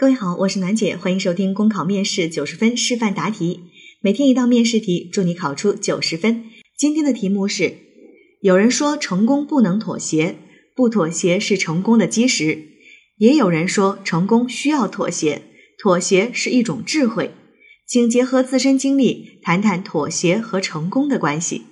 各位好，我是楠姐，欢迎收听公考面试九十分示范答题，每天一道面试题，祝你考出九十分。今天的题目是：有人说成功不能妥协，不妥协是成功的基石；也有人说成功需要妥协，妥协是一种智慧。请结合自身经历，谈谈妥协和成功的关系。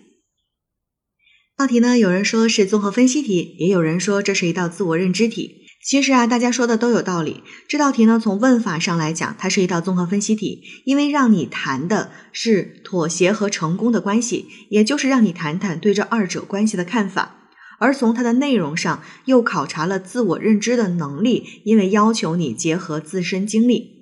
道题呢，有人说是综合分析题，也有人说这是一道自我认知题。其实啊，大家说的都有道理。这道题呢，从问法上来讲，它是一道综合分析题，因为让你谈的是妥协和成功的关系，也就是让你谈谈对这二者关系的看法。而从它的内容上，又考察了自我认知的能力，因为要求你结合自身经历。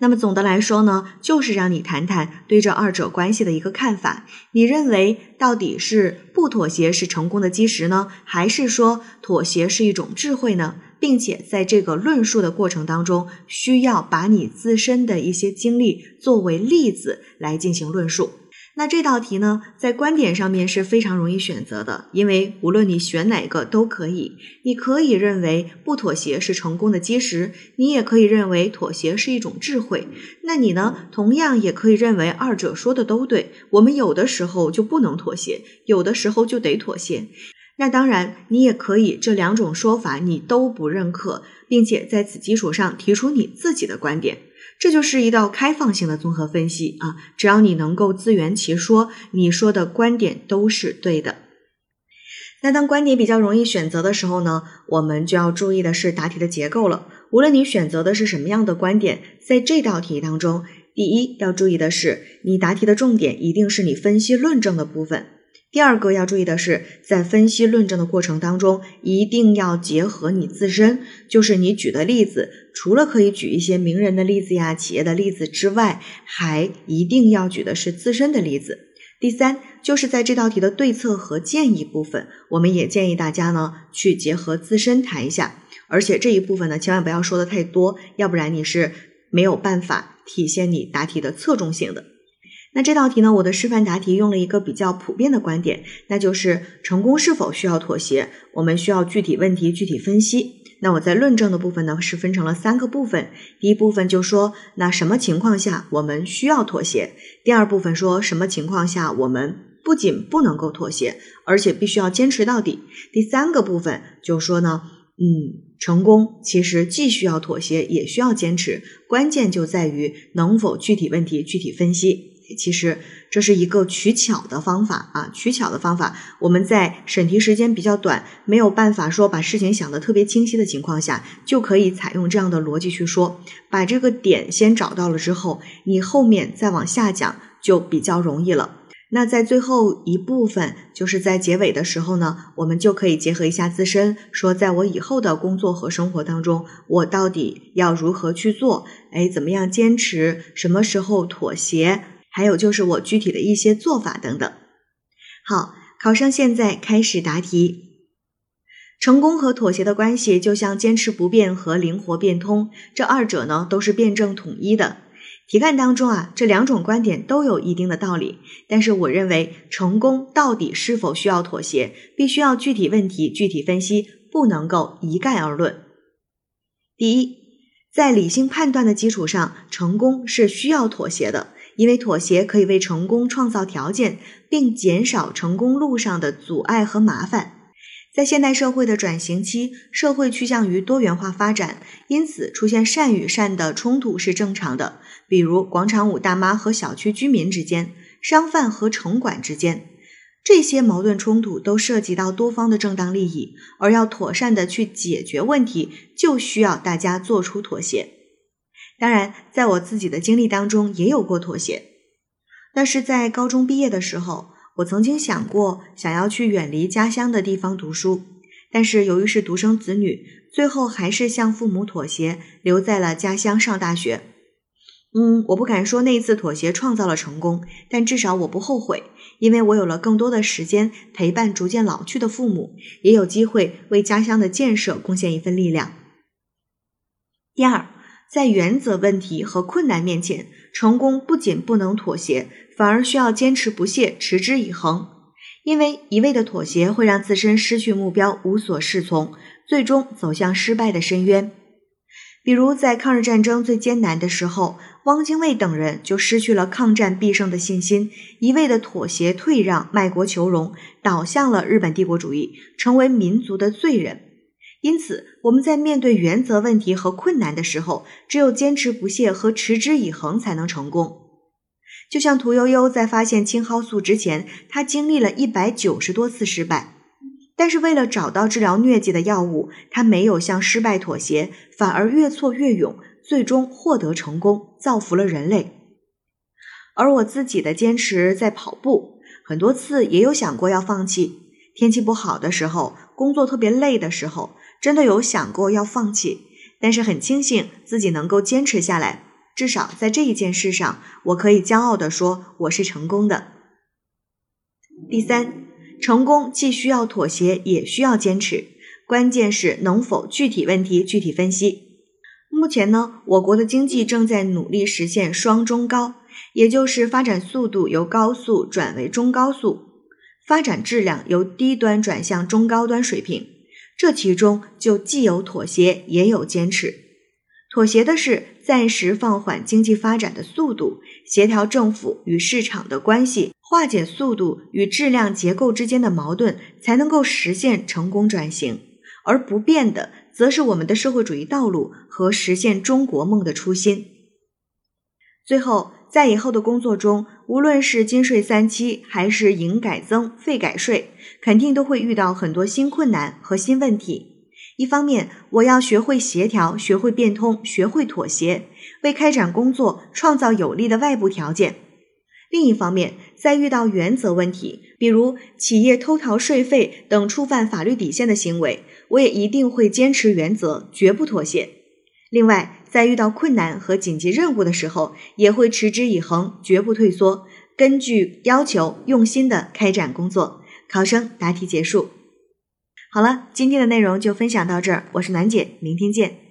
那么总的来说呢，就是让你谈谈对这二者关系的一个看法。你认为到底是不妥协是成功的基石呢，还是说妥协是一种智慧呢？并且在这个论述的过程当中，需要把你自身的一些经历作为例子来进行论述。那这道题呢，在观点上面是非常容易选择的，因为无论你选哪个都可以。你可以认为不妥协是成功的基石，你也可以认为妥协是一种智慧。那你呢，同样也可以认为二者说的都对。我们有的时候就不能妥协，有的时候就得妥协。那当然，你也可以这两种说法你都不认可，并且在此基础上提出你自己的观点。这就是一道开放性的综合分析啊！只要你能够自圆其说，你说的观点都是对的。那当观点比较容易选择的时候呢，我们就要注意的是答题的结构了。无论你选择的是什么样的观点，在这道题当中，第一要注意的是，你答题的重点一定是你分析论证的部分。第二个要注意的是，在分析论证的过程当中，一定要结合你自身，就是你举的例子，除了可以举一些名人的例子呀、企业的例子之外，还一定要举的是自身的例子。第三，就是在这道题的对策和建议部分，我们也建议大家呢去结合自身谈一下，而且这一部分呢，千万不要说的太多，要不然你是没有办法体现你答题的侧重性的。那这道题呢？我的示范答题用了一个比较普遍的观点，那就是成功是否需要妥协？我们需要具体问题具体分析。那我在论证的部分呢，是分成了三个部分。第一部分就说，那什么情况下我们需要妥协？第二部分说什么情况下我们不仅不能够妥协，而且必须要坚持到底？第三个部分就说呢，嗯，成功其实既需要妥协，也需要坚持，关键就在于能否具体问题具体分析。其实这是一个取巧的方法啊，取巧的方法。我们在审题时间比较短，没有办法说把事情想得特别清晰的情况下，就可以采用这样的逻辑去说，把这个点先找到了之后，你后面再往下讲就比较容易了。那在最后一部分，就是在结尾的时候呢，我们就可以结合一下自身，说在我以后的工作和生活当中，我到底要如何去做？哎，怎么样坚持？什么时候妥协？还有就是我具体的一些做法等等。好，考生现在开始答题。成功和妥协的关系，就像坚持不变和灵活变通，这二者呢都是辩证统一的。题干当中啊，这两种观点都有一定的道理，但是我认为成功到底是否需要妥协，必须要具体问题具体分析，不能够一概而论。第一，在理性判断的基础上，成功是需要妥协的。因为妥协可以为成功创造条件，并减少成功路上的阻碍和麻烦。在现代社会的转型期，社会趋向于多元化发展，因此出现善与善的冲突是正常的。比如广场舞大妈和小区居民之间，商贩和城管之间，这些矛盾冲突都涉及到多方的正当利益，而要妥善的去解决问题，就需要大家做出妥协。当然，在我自己的经历当中也有过妥协。那是在高中毕业的时候，我曾经想过想要去远离家乡的地方读书，但是由于是独生子女，最后还是向父母妥协，留在了家乡上大学。嗯，我不敢说那一次妥协创造了成功，但至少我不后悔，因为我有了更多的时间陪伴逐渐老去的父母，也有机会为家乡的建设贡献一份力量。第二。在原则问题和困难面前，成功不仅不能妥协，反而需要坚持不懈、持之以恒。因为一味的妥协会让自身失去目标，无所适从，最终走向失败的深渊。比如在抗日战争最艰难的时候，汪精卫等人就失去了抗战必胜的信心，一味的妥协退让、卖国求荣，倒向了日本帝国主义，成为民族的罪人。因此，我们在面对原则问题和困难的时候，只有坚持不懈和持之以恒才能成功。就像屠呦呦在发现青蒿素之前，她经历了一百九十多次失败。但是为了找到治疗疟疾的药物，他没有向失败妥协，反而越挫越勇，最终获得成功，造福了人类。而我自己的坚持在跑步，很多次也有想过要放弃。天气不好的时候，工作特别累的时候，真的有想过要放弃。但是很庆幸自己能够坚持下来，至少在这一件事上，我可以骄傲地说我是成功的。第三。成功既需要妥协，也需要坚持，关键是能否具体问题具体分析。目前呢，我国的经济正在努力实现双中高，也就是发展速度由高速转为中高速，发展质量由低端转向中高端水平。这其中就既有妥协，也有坚持。妥协的是暂时放缓经济发展的速度，协调政府与市场的关系，化解速度与质量结构之间的矛盾，才能够实现成功转型。而不变的，则是我们的社会主义道路和实现中国梦的初心。最后，在以后的工作中，无论是金税三期，还是营改增、费改税，肯定都会遇到很多新困难和新问题。一方面，我要学会协调，学会变通，学会妥协，为开展工作创造有利的外部条件；另一方面，在遇到原则问题，比如企业偷逃税费等触犯法律底线的行为，我也一定会坚持原则，绝不妥协。另外，在遇到困难和紧急任务的时候，也会持之以恒，绝不退缩，根据要求用心的开展工作。考生答题结束。好了，今天的内容就分享到这儿，我是暖姐，明天见。